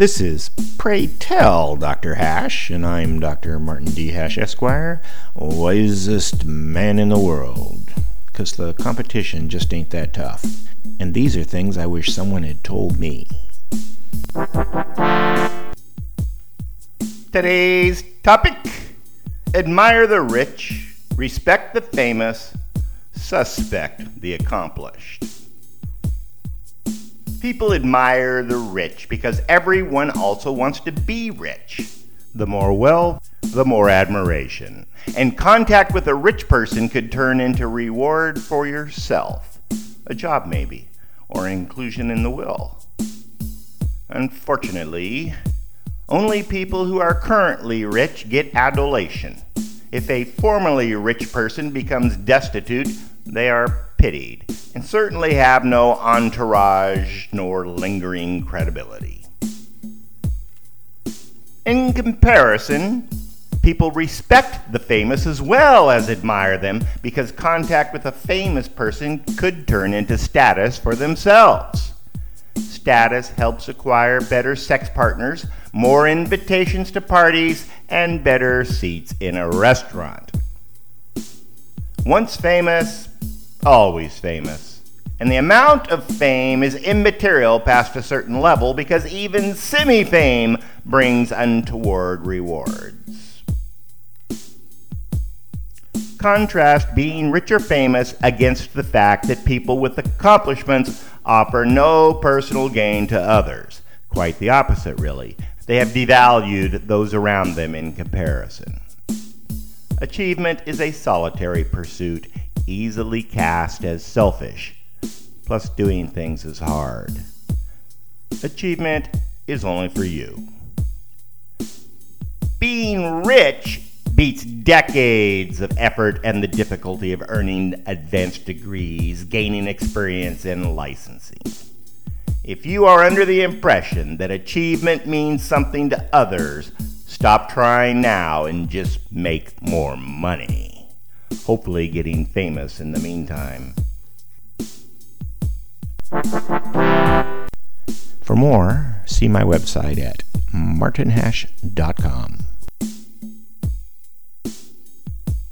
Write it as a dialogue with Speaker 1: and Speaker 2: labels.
Speaker 1: This is Pray Tell Dr. Hash, and I'm Dr. Martin D. Hash, Esquire, wisest man in the world. Because the competition just ain't that tough. And these are things I wish someone had told me.
Speaker 2: Today's topic Admire the rich, respect the famous, suspect the accomplished. People admire the rich because everyone also wants to be rich. The more wealth, the more admiration. And contact with a rich person could turn into reward for yourself. A job, maybe, or inclusion in the will. Unfortunately, only people who are currently rich get adulation. If a formerly rich person becomes destitute, they are pitied and certainly have no entourage nor lingering credibility. In comparison, people respect the famous as well as admire them because contact with a famous person could turn into status for themselves. Status helps acquire better sex partners, more invitations to parties, and better seats in a restaurant. Once famous, always famous. And the amount of fame is immaterial past a certain level because even semi fame brings untoward rewards. Contrast being rich or famous against the fact that people with accomplishments offer no personal gain to others. Quite the opposite, really. They have devalued those around them in comparison. Achievement is a solitary pursuit easily cast as selfish, plus doing things is hard. Achievement is only for you. Being rich beats decades of effort and the difficulty of earning advanced degrees, gaining experience, and licensing. If you are under the impression that achievement means something to others, stop trying now and just make more money hopefully getting famous in the meantime.
Speaker 1: For more, see my website at martinhash.com.